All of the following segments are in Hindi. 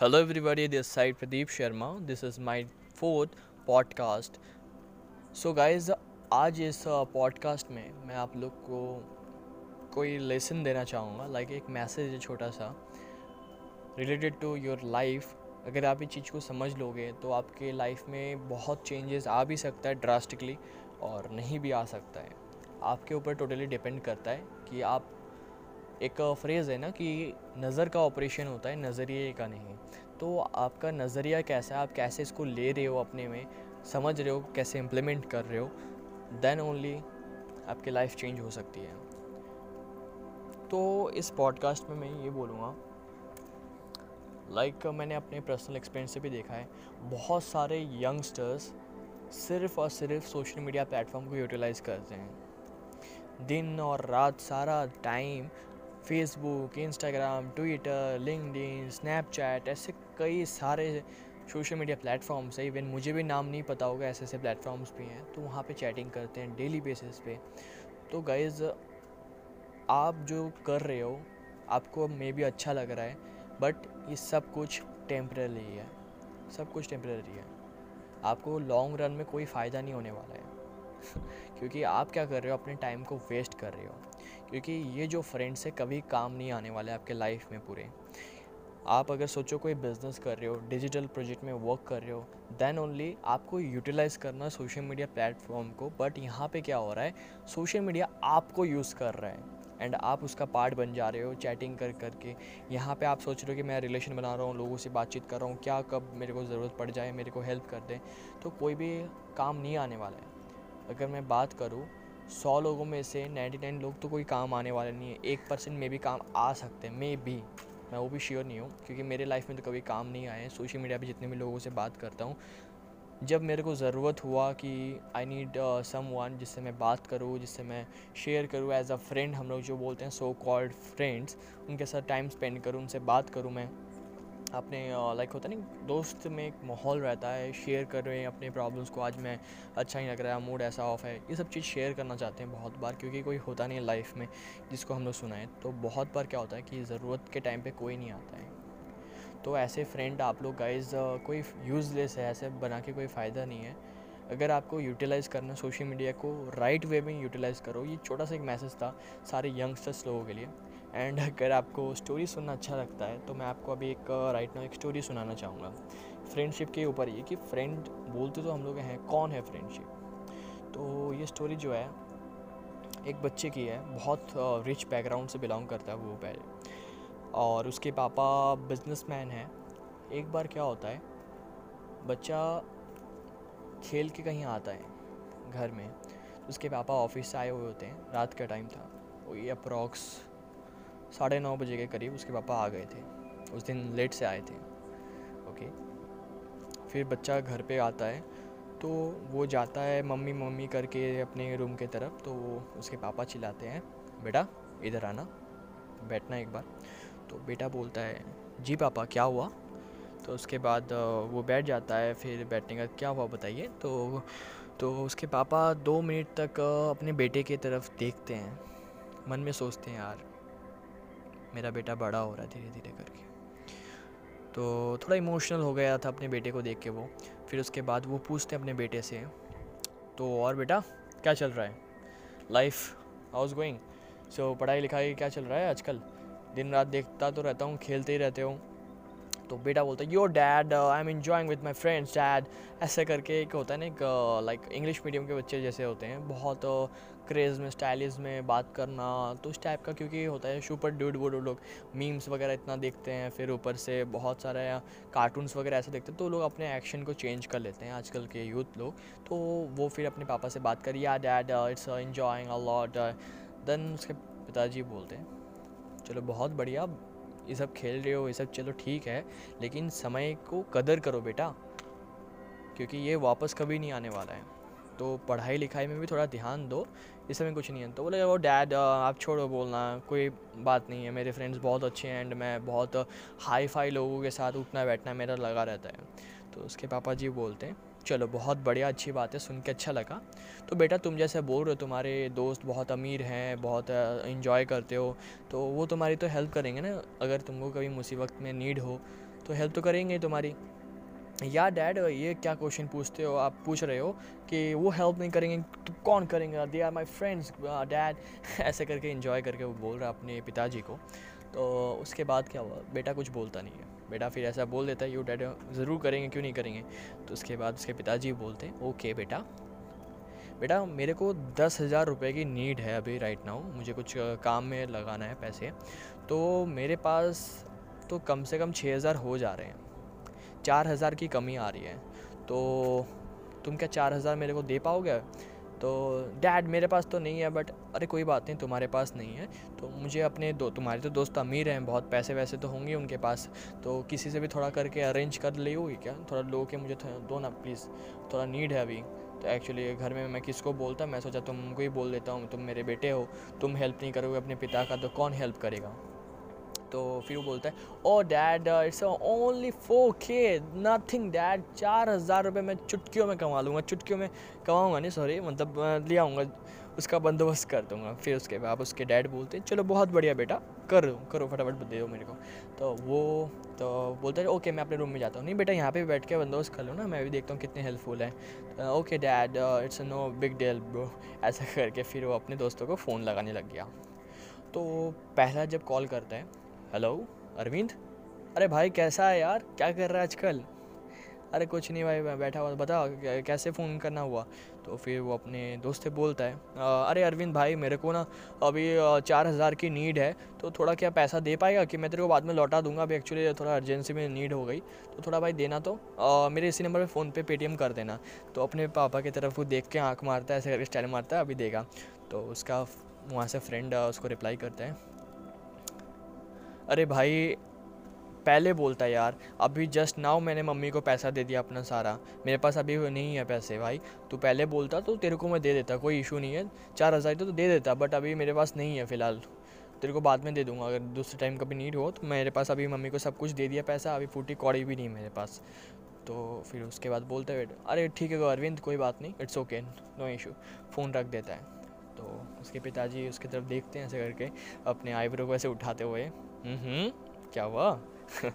Hello, everybody. This side Pradeep Sharma. This is my fourth podcast. So guys आज इस पॉडकास्ट में मैं आप लोग को कोई लेसन देना चाहूँगा लाइक एक मैसेज है छोटा सा रिलेटेड टू योर लाइफ अगर आप इस चीज़ को समझ लोगे तो आपके लाइफ में बहुत चेंजेस आ भी सकता है ड्रास्टिकली और नहीं भी आ सकता है आपके ऊपर टोटली डिपेंड करता है कि आप एक फ्रेज़ है ना कि नज़र का ऑपरेशन होता है नज़रिए का नहीं। तो आपका नज़रिया कैसा है? आप कैसे इसको ले रहे हो अपने में? समझ रहे हो कैसे इम्प्लीमेंट कर रहे हो? देन ओनली आपकी लाइफ चेंज हो सकती है। तो इस पॉडकास्ट में मैं ये बोलूँगा लाइक like, मैंने अपने पर्सनल एक्सपीरियंस से भी देखा है बहुत सारे यंगस्टर्स सिर्फ़ और सिर्फ़ सोशल मीडिया प्लेटफॉर्म को यूटिलाइज़ करते हैं। दिन और रात सारा time Facebook Instagram Twitter LinkedIn Snapchat ऐसे कई सारे सोशल मीडिया प्लेटफॉर्म्स है। इवन मुझे भी नाम नहीं पता होगा ऐसे ऐसे प्लेटफॉर्म्स भी हैं। तो वहाँ पे चैटिंग करते हैं डेली बेसिस पे। तो गाइज़ आप जो कर रहे हो, आपको मे भी अच्छा लग रहा है बट ये सब कुछ टेम्प्रेरी है। सब कुछ टेम्प्रेरी है। आपको लॉन्ग रन में कोई फ़ायदा नहीं होने वाला है। क्योंकि आप क्या कर रहे हो, अपने टाइम को वेस्ट कर रहे हो। क्योंकि ये जो फ्रेंड्स है, कभी काम नहीं आने वाले आपके लाइफ में पूरे। आप अगर सोचो कोई बिज़नेस कर रहे हो डिजिटल प्रोजेक्ट में वर्क कर रहे हो देन ओनली आपको यूटिलाइज़ करना सोशल मीडिया प्लेटफॉर्म को। बट यहाँ पे क्या हो रहा है सोशल मीडिया आपको यूज़ कर रहा है। एंड आप उसका पार्ट बन जा रहे हो चैटिंग कर करके। यहाँ पे आप सोच रहे हो कि मैं रिलेशन बना रहा हूँ, लोगों से बातचीत कर रहा हूँ, क्या कब मेरे को ज़रूरत पड़ जाए, मेरे को हेल्प कर दें। तो कोई भी काम नहीं आने वाला है। अगर मैं बात करूँ सौ लोगों में से नाइन्टी नाइन लोग तो कोई काम आने वाले नहीं है। एक परसेंट में भी काम आ सकते हैं मे भी मैं वो भी श्योर नहीं हूँ, क्योंकि मेरे लाइफ में तो कभी काम नहीं आए सोशल मीडिया पे जितने भी लोगों से बात करता हूँ, जब मेरे को ज़रूरत हुआ कि आई नीड सम वन जिससे मैं बात करूँ, जिससे मैं शेयर करूँ एज अ फ्रेंड हम लोग जो बोलते हैं सो कॉल्ड फ्रेंड्स उनके साथ टाइम स्पेंड करूँ, उनसे बात करूँ मैं। अपने लाइक होता नहीं दोस्त में एक माहौल रहता है शेयर कर रहे हैं अपने प्रॉब्लम्स को, आज मैं अच्छा ही लग रहा है मूड ऐसा ऑफ़ है। ये सब चीज़ शेयर करना चाहते हैं बहुत बार, क्योंकि कोई होता नहीं लाइफ में, जिसको हम लोग सुनाएँ। तो बहुत बार क्या होता है कि ज़रूरत के टाइम पे कोई नहीं आता है। तो ऐसे फ्रेंड आप लोग गाइज़ कोई यूज़लेस है, ऐसे बना के कोई फ़ायदा नहीं है। अगर आपको यूटिलाइज़ करना सोशल मीडिया को राइट वे में यूटिलाइज़ करो। ये छोटा सा एक मैसेज था सारे यंगस्टर्स लोगों के लिए। एंड अगर आपको स्टोरी सुनना अच्छा लगता है तो मैं आपको अभी एक राइट नाउ एक स्टोरी सुनाना चाहूँगा। फ्रेंडशिप के ऊपर ये कि फ्रेंड बोलते तो हम लोग हैं, कौन है फ्रेंडशिप तो ये स्टोरी जो है, एक बच्चे की है, बहुत रिच बैकग्राउंड से बिलोंग करता है वो पहले। और उसके पापा बिजनेसमैन हैं। एक बार क्या होता है, बच्चा खेल के कहीं आता है, घर में तो उसके पापा ऑफ़िस से आए हुए होते हैं, रात का टाइम था। वही अप्रॉक्स साढ़े नौ बजे के करीब उसके पापा आ गए थे। उस दिन लेट से आए थे। ओके। फिर बच्चा घर पे आता है तो वो जाता है मम्मी मम्मी करके अपने रूम के तरफ़ तो वो उसके पापा चिल्लाते हैं, बेटा, इधर आना, बैठना एक बार। तो बेटा बोलता है, जी पापा, क्या हुआ? तो उसके बाद वो बैठ जाता है, फिर बैठने का, क्या हुआ बताइए? तो तो उसके पापा दो मिनट तक अपने बेटे की तरफ़ देखते हैं। मन में सोचते हैं, यार मेरा बेटा बड़ा हो रहा है धीरे धीरे करके। तो थोड़ा इमोशनल हो गया था अपने बेटे को देख के वो। फिर उसके बाद वो पूछते अपने बेटे से तो और बेटा, क्या चल रहा है? लाइफ हाउस गोइंग सो पढ़ाई लिखाई क्या चल रहा है आजकल? दिन रात देखता तो रहता हूँ, खेलते ही रहते हो। तो बेटा बोलता है your dad I am enjoying with my friends dad ऐसे करके एक होता है ना एक लाइक इंग्लिश मीडियम के बच्चे जैसे होते हैं बहुत क्रेज़ uh, में स्टाइलिश में बात करना तो उस टाइप का क्योंकि होता है सुपर ड्यूड वो लोग मीम्स वगैरह इतना देखते हैं फिर ऊपर से बहुत सारे कार्टून्स वगैरह ऐसे देखते हैं तो लोग अपने एक्शन को चेंज कर लेते हैं आजकल के यूथ लोग तो वो फिर अपने पापा से बात करिए या dad it's enjoying a lot then उसके पिताजी बोलते हैं चलो बहुत बढ़िया ये सब खेल रहे हो, ये सब चलो ठीक है, लेकिन समय को कदर करो बेटा, क्योंकि ये वापस कभी नहीं आने वाला है। तो पढ़ाई लिखाई में भी थोड़ा ध्यान दो, इस समय कुछ नहीं है। तो बोले वो डैड आप छोड़ो बोलना, कोई बात नहीं है, मेरे फ्रेंड्स बहुत अच्छे हैं एंड मैं बहुत हाई फाई लोगों के साथ उठना बैठना मेरा लगा रहता है। तो उसके पापा जी बोलते हैं चलो, बहुत बढ़िया, अच्छी बात है, सुन के अच्छा लगा। तो बेटा, तुम जैसे बोल रहे हो, तुम्हारे दोस्त बहुत अमीर हैं, बहुत इन्जॉय करते हो तो वो तुम्हारी तो हेल्प करेंगे ना, अगर तुमको कभी मुसीबत में नीड हो तो हेल्प तो करेंगे तुम्हारी। या डैड ये क्या क्वेश्चन पूछते हो, आप पूछ रहे हो कि वो हेल्प नहीं करेंगे तो कौन करेंगे? They are my friends dad ऐसे करके इन्जॉय करके वो बोल रहा अपने पिताजी को। तो उसके बाद क्या हुआ? बेटा कुछ बोलता नहीं है। बेटा फिर ऐसा बोल देता है, यू डैड ज़रूर करेंगे, क्यों नहीं करेंगे? तो उसके बाद उसके पिताजी बोलते हैं, ओके बेटा। बेटा मेरे को दस हज़ार रुपये की नीड है अभी राइट नाउ मुझे कुछ काम में लगाना है पैसे। तो मेरे पास तो कम से कम छः हज़ार हो जा रहे हैं। चार हज़ार की कमी आ रही है। तो तुम क्या चार हज़ार मेरे को दे पाओगे? तो डैड मेरे पास तो नहीं है बट अरे कोई बात नहीं, तुम्हारे पास नहीं है। तो मुझे अपने दो, तुम्हारे तो दोस्त अमीर हैं, बहुत पैसे वैसे तो होंगे उनके पास। तो किसी से भी थोड़ा करके अरेंज कर ले होगी क्या? थोड़ा लो के मुझे दो ना प्लीज़ थोड़ा नीड है अभी। तो एक्चुअली घर में मैं किसको बोलता, मैं सोचा तुमको ही बोल देता हूँ, तुम मेरे बेटे हो, तुम हेल्प नहीं करोगे अपने पिता का तो कौन हेल्प करेगा? तो फिर वो बोलता है, ओ dad it's only four K nothing dad, चार हज़ार रुपये मैं चुटकियों में कमा लूँगा, चुटकियों में कमाऊँगा नहीं सॉरी मतलब ले आऊँगा, उसका बंदोबस्त कर दूँगा। फिर उसके बाद उसके डैड बोलते हैं, चलो, बहुत बढ़िया बेटा, कर करो, फटाफट दे दो मेरे को। तो वो तो बोलता है, ओके, मैं अपने रूम में जाता हूँ। नहीं बेटा, यहाँ पे बैठ के बंदोबस्त कर लो ना, मैं भी देखता हूँ कितने हेल्पफुल है। Okay dad it's no big deal bro ऐसा करके फिर वो अपने दोस्तों को फ़ोन लगाने लग गया। तो पहला जब कॉल करता है हेलो अरविंद अरे भाई कैसा है यार? क्या कर रहा है आजकल? अरे कुछ नहीं भाई मैं बैठा हुआ बता कैसे फ़ोन करना हुआ? तो फिर वो अपने दोस्त से बोलता है अरे अरविंद भाई मेरे को ना अभी चार हज़ार की नीड है तो थोड़ा क्या पैसा दे पाएगा कि मैं तेरे को बाद में लौटा दूँगा? अभी एक्चुअली थोड़ा अर्जेंसी में नीड हो गई तो थोड़ा भाई देना तो आ, मेरे इसी नंबर पर फ़ोन पे पेटीएम कर देना। तो अपने पापा की तरफ़ वो देख के आँख मारता है ऐसे करके स्टाइल मारता है अभी देगा। तो उसका वहाँ से फ्रेंड उसको रिप्लाई करता है। अरे भाई पहले बोलता यार अभी जस्ट नाउ मैंने मम्मी को पैसा दे दिया अपना सारा। मेरे पास अभी नहीं है पैसे भाई। तू पहले बोलता तो तेरे को मैं दे देता कोई इशू नहीं है। चार हज़ार तो, दे देता बट अभी मेरे पास नहीं है फ़िलहाल। तेरे को बाद में दे दूँगा अगर दूसरे टाइम कभी नीड हो तो। मेरे पास अभी मम्मी को सब कुछ दे दिया पैसा अभी फूटी कौड़ी भी नहीं मेरे पास। तो फिर उसके बाद बोलते हुए अरे ठीक है अरविंद कोई बात नहीं it's okay no issue phone रख देता है। तो उसके पिताजी उसकी तरफ़ देखते हैं ऐसे करके अपने आईब्रो को ऐसे उठाते हुए। क्या हुआ?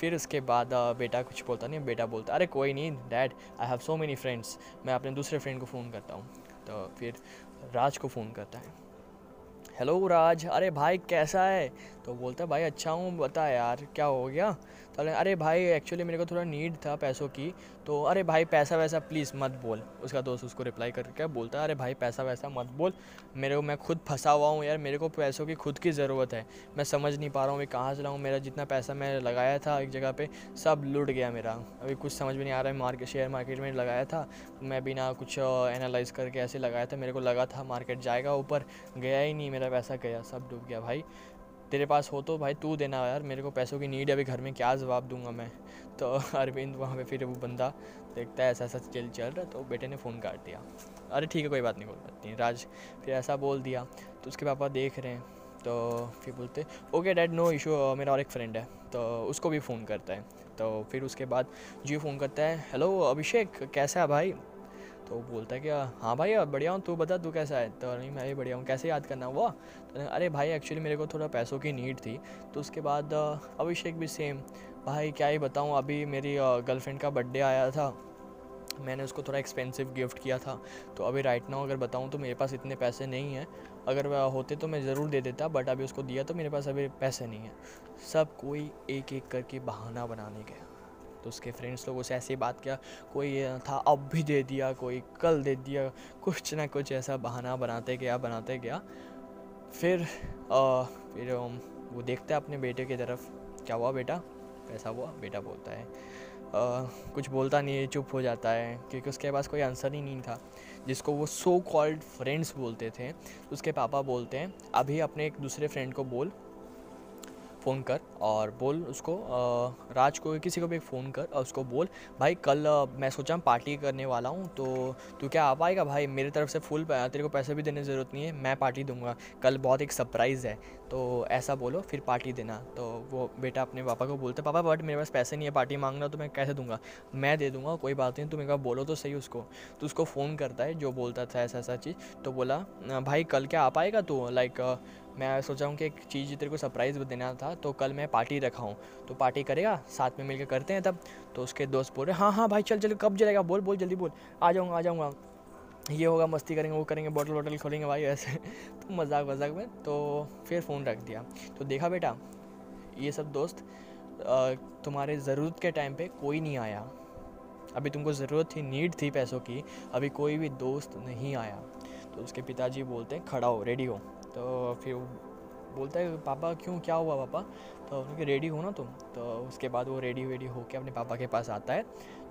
फिर उसके बाद बेटा कुछ बोलता नहीं, बेटा बोलता, अरे, कोई नहीं, dad I have so many friends मैं अपने दूसरे फ्रेंड को फ़ोन करता हूँ। तो फिर राज को फ़ोन करता है। हेलो राज, अरे भाई, कैसा है? तो बोलता है भाई अच्छा हूँ, बता यार, क्या हो गया? तो अरे भाई एक्चुअली मेरे को थोड़ा नीड था पैसों की तो अरे भाई, पैसा वैसा प्लीज़ मत बोल। उसका दोस्त उसको रिप्लाई करके बोलता है अरे भाई, पैसा वैसा मत बोल, मेरे को, मैं खुद फंसा हुआ हूँ यार, मेरे को पैसों की खुद की ज़रूरत है, मैं समझ नहीं पा रहा हूँ, मैं कहाँ से लाऊँ, मेरा जितना पैसा मैं लगाया था एक जगह पर सब लुट गया मेरा, अभी कुछ समझ में नहीं आ रहा है मार्केट शेयर मार्केट में लगाया था, मैं बिना कुछ एनालाइज करके ऐसे लगाया था, मेरे को लगा था मार्केट जाएगा ऊपर, गया ही नहीं मेरा पैसा, गया, सब डूब गया भाई। तेरे पास हो तो भाई तू देना यार, मेरे को पैसों की नीड है, अभी घर में क्या जवाब दूँगा मैं? तो अरविंद वहाँ पे फिर वो बंदा देखता है ऐसा ऐसा चल चल रहा तो बेटे ने फ़ोन काट दिया। अरे ठीक है, कोई बात नहीं, कोई बात नहीं। राज फिर ऐसा बोल दिया तो उसके पापा देख रहे हैं तो फिर बोलते ओके डैड नो इशू मेरा और एक फ्रेंड है। तो उसको भी फ़ोन करता है। तो फिर उसके बाद जी फ़ोन करता है हेलो अभिषेक, कैसा है भाई? तो बोलता है कि हाँ भाई बढ़िया हूँ, तू बता, तू कैसा है? तो नहीं, मैं भी बढ़िया हूँ, कैसे याद करना हुआ? तो अरे भाई एक्चुअली मेरे को थोड़ा पैसों की नीड थी। तो उसके बाद अभिषेक भी सेम भाई, क्या ही बताऊँ, अभी मेरी गर्लफ्रेंड का बर्थडे आया था, मैंने उसको थोड़ा एक्सपेंसिव गिफ्ट किया था तो अभी राइट नाउ अगर बताऊँ तो मेरे पास इतने पैसे नहीं हैं। अगर होते तो मैं ज़रूर दे देता बट अभी उसको दिया तो मेरे पास अभी पैसे नहीं हैं। सब कोई एक एक करके बहाना बनाने गया। तो उसके फ्रेंड्स लोगों से ऐसी बात किया कोई था अब भी दे दिया कोई कल दे दिया कुछ ना कुछ ऐसा बहाना बनाते गया बनाते गया। फिर आ, फिर वो देखता है अपने बेटे की तरफ़ क्या हुआ बेटा? कैसा हुआ? बेटा बोलता है आ, कुछ बोलता नहीं है चुप हो जाता है। क्योंकि उसके पास कोई आंसर ही नहीं था जिसको वो सो कॉल्ड फ्रेंड्स बोलते थे। उसके पापा बोलते हैं अभी अपने एक दूसरे फ्रेंड को बोल फ़ोन कर और बोल उसको राज को, किसी को भी फ़ोन कर और उसको बोल, भाई कल मैं सोचा पार्टी करने वाला हूँ तो तू क्या आ पाएगा भाई मेरी तरफ़ से फुल तेरे को पैसे भी देने की ज़रूरत नहीं है, मैं पार्टी दूँगा। कल बहुत एक सरप्राइज़ है। तो ऐसा बोलो, फिर पार्टी देना। तो वो बेटा अपने पापा को बोलते पापा बट मेरे पास पैसे नहीं है, पार्टी मांगना तो मैं कैसे दूँगा? मैं दे दूँगा, कोई बात नहीं। तुम एक बार बोलो तो सही उसको। तो उसको फ़ोन करता है, जो बोलता था ऐसा ऐसा चीज़। तो बोला, भाई, कल क्या आ पाएगा तू? लाइक मैं सोचा हूँ कि एक चीज़ तेरे को सरप्राइज़ देना था तो कल मैं पार्टी रखा हूँ। तो पार्टी करेगा, साथ में मिलकर करते हैं तब। तो उसके दोस्त बोल रहे हाँ हाँ भाई, चल चल, कब चलेगा बोल बोल, जल्दी बोल। आ जाऊँगा आ जाऊँगा। ये होगा, मस्ती करेंगे, वो करेंगे बॉटल वॉटल खोलेंगे भाई ऐसे तो मज़ाक वजाक में तो फिर फ़ोन रख दिया। तो देखा बेटा, ये सब दोस्त तुम्हारे ज़रूरत के टाइम पे कोई नहीं आया। अभी तुमको ज़रूरत थी नीड थी पैसों की, अभी कोई भी दोस्त नहीं आया। तो उसके पिताजी बोलते हैं, खड़ा हो रेडी हो। तो फिर बोलता है, पापा, क्यों, क्या हुआ पापा? तो उनके रेडी हो ना तुम? तो उसके बाद वो रेडी वेडी होके अपने पापा के पास आता है।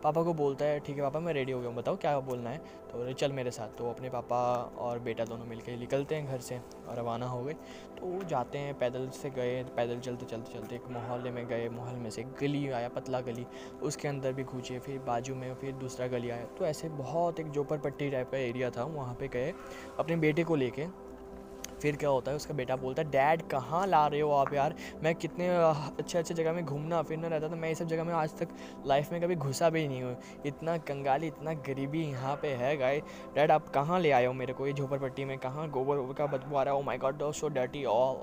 पापा को बोलता है, ठीक है पापा, मैं रेडी हो गया हूँ, बताओ क्या बोलना है? तो बोले, चल मेरे साथ। तो अपने पापा और बेटा दोनों मिलकर निकलते हैं घर से और रवाना हो गए। तो वो जाते हैं पैदल से गए, पैदल चलते चलते चलते एक मोहल्ले में गए, मोहल्ले में से गली आया, पतला गली। उसके अंदर भी घूचे, फिर बाजू में फिर दूसरा गली आया। तो ऐसे बहुत एक जोपर पट्टी टाइप का एरिया था, वहाँ पर गए, अपने बेटे को लेके फिर क्या होता है, उसका बेटा बोलता है डैड कहाँ ला रहे हो आप यार? मैं कितने अच्छे अच्छे जगह में घूमना, फिरना रहता था, मैं ये सब जगह में आज तक लाइफ में कभी घुसा भी नहीं हूँ। इतना कंगाली, इतना गरीबी यहाँ पे है गाय डैड आप कहाँ ले आए हो मेरे को ये झोपड़पट्टी में? कहाँ गोबर वोबर का बदबू आ रहा है ओ my god so dirty all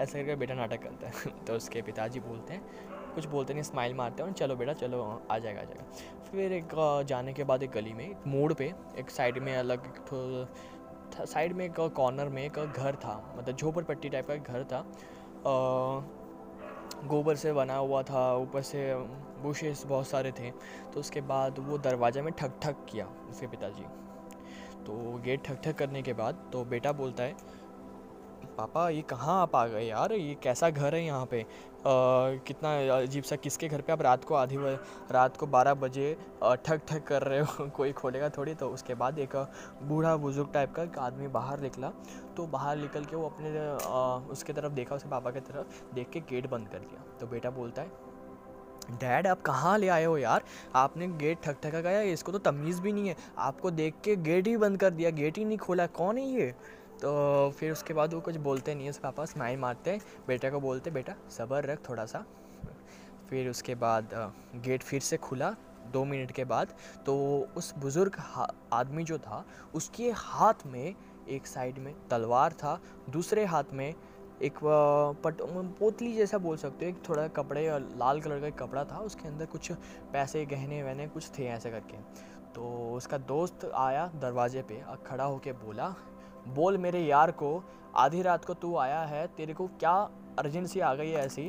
ऐसा करके बेटा नाटक करता है। तो उसके पिताजी बोलते हैं, कुछ बोलते नहीं स्माइल मारते हैं चलो बेटा, चलो, आ जाएगा आ जाएगा। फिर एक जाने के बाद एक गली में, एक मोड़ पे, एक साइड में अलग साइड में एक कॉर्नर में एक घर था मतलब झोपड़पट्टी टाइप का एक घर था। गोबर से बना हुआ था, ऊपर से बुशेस बहुत सारे थे। तो उसके बाद वो दरवाज़े में ठक ठक किया उसके पिताजी। तो गेट ठक ठक करने के बाद तो बेटा बोलता है, पापा, ये कहाँ आप आ गए यार? ये कैसा घर है यहाँ पे? कितना अजीब सा किसके घर पे आप रात को आधी रात को बारह बजे ठक ठक कर रहे हो कोई खोलेगा थोड़ी तो उसके बाद एक बूढ़ा बुज़ुर्ग टाइप का एक आदमी बाहर निकला तो बाहर निकल के वो अपने आ, उसके तरफ़ देखा उसके पापा की तरफ़ देख के गेट बंद कर दिया। तो बेटा बोलता है डैड आप कहाँ ले आए हो यार? आपने गेट ठक ठका गया इसको तो तमीज़ भी नहीं है। आपको देख के गेट ही बंद कर दिया गेट ही नहीं खोला। कौन है ये? तो फिर उसके बाद वो कुछ बोलते नहीं उसके पापा स्माइल मारते बेटा को बोलते बेटा, सब्र रख थोड़ा सा। फिर उसके बाद गेट फिर से खुला दो मिनट के बाद। तो उस बुज़ुर्ग आदमी जो था, उसके हाथ में एक साइड में तलवार था, दूसरे हाथ में एक पट पोतली जैसा बोल सकते हो, एक थोड़ा कपड़े लाल कलर का एक कपड़ा था। उसके अंदर कुछ पैसे, गहने वहने कुछ थे ऐसे करके। तो उसका दोस्त आया दरवाजे पे खड़ा होके बोला बोल मेरे यार को, आधी रात को तू आया है, तेरे को क्या अर्जेंसी आ गई है ऐसी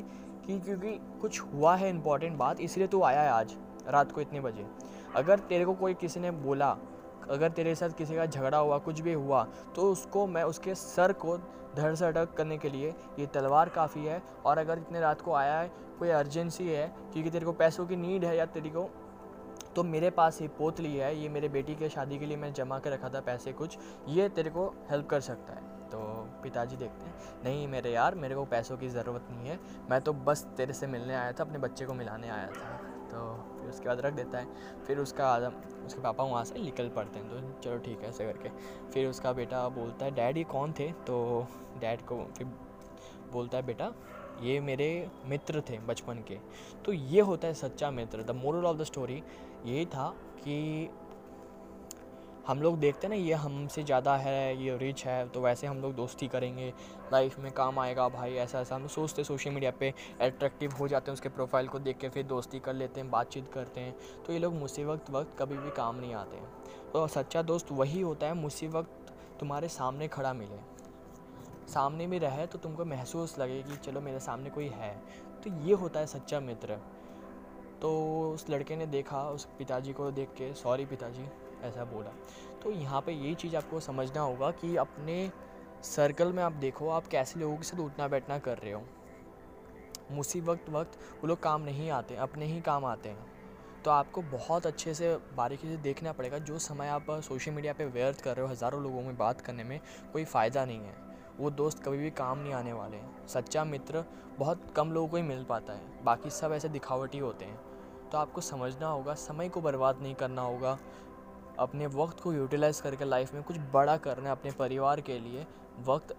कि क्योंकि कुछ हुआ है इम्पोर्टेंट बात, इसलिए तू आया है आज, रात को इतने बजे। अगर तेरे को कोई किसी ने बोला, अगर तेरे साथ किसी का झगड़ा हुआ, कुछ भी हुआ तो उसको मैं, उसके सर को धड़ से अटक करने के लिए ये तलवार काफ़ी है। और अगर इतने रात को आया है, कोई अर्जेंसी है, क्योंकि तेरे को पैसों की नीड है या तेरे को तो मेरे पास ये पोतली है, ये मेरे बेटी के शादी के लिए मैं जमा कर रखा था पैसे कुछ, ये तेरे को हेल्प कर सकता है। तो पिताजी देखते हैं, नहीं मेरे यार, मेरे को पैसों की ज़रूरत नहीं है, मैं तो बस तेरे से मिलने आया था, अपने बच्चे को मिलाने आया था। तो फिर उसके बाद रख देता है, फिर उसका आदम उसके पापा वहाँ से निकल पड़ते हैं तो चलो ठीक है ऐसे करके। फिर उसका बेटा बोलता है, डैड ये कौन थे? तो डैड को फिर बोलता है, बेटा, ये मेरे मित्र थे बचपन के। तो ये होता है सच्चा मित्र, the moral of the story यही था कि हम लोग देखते ना, ये हमसे ज़्यादा है, ये रिच है तो वैसे हम लोग दोस्ती करेंगे। लाइफ में काम आएगा भाई, ऐसा ऐसा। हम सोचते सोशल मीडिया पे अट्रैक्टिव हो जाते हैं उसके प्रोफ़ाइल को देख के, फिर दोस्ती कर लेते हैं, बातचीत करते हैं। तो ये लोग मुसीबत वक्त वक्त कभी भी काम नहीं आते हैं। तो सच्चा दोस्त वही होता है मुसीबत तुम्हारे सामने खड़ा मिले। सामने में रहे तो तुमको महसूस लगे कि चलो मेरे सामने कोई है। तो ये होता है सच्चा मित्र। तो उस लड़के ने देखा, उस पिताजी को देख के, सॉरी पिताजी, ऐसा बोला। तो यहाँ पे यही चीज़ आपको समझना होगा कि अपने सर्कल में आप देखो, आप कैसे लोगों के साथ उठना बैठना कर रहे हो। मुसीबत वक्त वो लोग काम नहीं आते, अपने ही काम आते हैं। तो आपको बहुत अच्छे से, बारीकी से देखना पड़ेगा, जो समय आप सोशल मीडिया पे व्यर्थ कर रहे हो, हज़ारों लोगों में बात करने में, कोई फ़ायदा नहीं है। वो दोस्त कभी भी काम नहीं आने वाले हैं। सच्चा मित्र बहुत कम लोगों को ही मिल पाता है। बाकी सब ऐसे दिखावटी होते हैं। तो आपको समझना होगा, समय को बर्बाद नहीं करना होगा। अपने वक्त को यूटिलाइज़ करके लाइफ में कुछ बड़ा करना है अपने परिवार के लिए, वक्त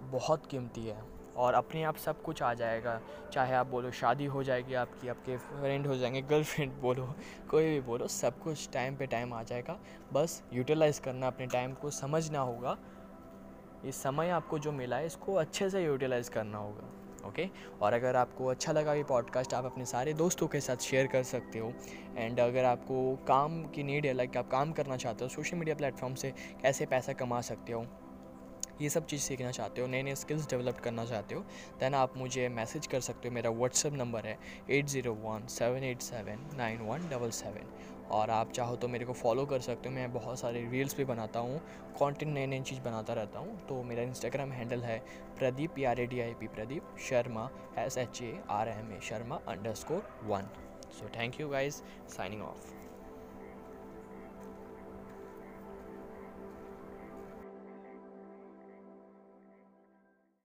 बहुत कीमती है। और अपने आप सब कुछ आ जाएगा, चाहे आप बोलो शादी हो जाएगी आपकी, आपके फ्रेंड हो जाएँगे गर्लफ्रेंड बोलो, कोई भी बोलो, सब कुछ टाइम पे टाइम आ जाएगा। बस यूटिलाइज़ करना, अपने टाइम को समझना होगा। ये समय आपको जो मिला है, इसको अच्छे से यूटिलाइज़ करना होगा। ओके? और अगर आपको अच्छा लगा ये पॉडकास्ट आप अपने सारे दोस्तों के साथ शेयर कर सकते हो। एंड अगर आपको काम की नीड है लाइक आप काम करना चाहते हो सोशल मीडिया प्लेटफॉर्म से कैसे पैसा कमा सकते हो, ये सब चीज़ सीखना चाहते हो नए नए स्किल्स डेवलप करना चाहते हो दैन आप मुझे मैसेज कर सकते हो। मेरा व्हाट्सअप नंबर है eight zero one seven eight seven nine one double seven और आप चाहो तो मेरे को फॉलो कर सकते हो। मैं बहुत सारे रील्स भी बनाता हूँ कंटेंट नई नई चीज़ बनाता रहता हूँ। तो मेरा इंस्टाग्राम हैंडल है प्रदीप या R A D I P Pradeep Sharma S H A R M A Sharma underscore one so thank you guys signing off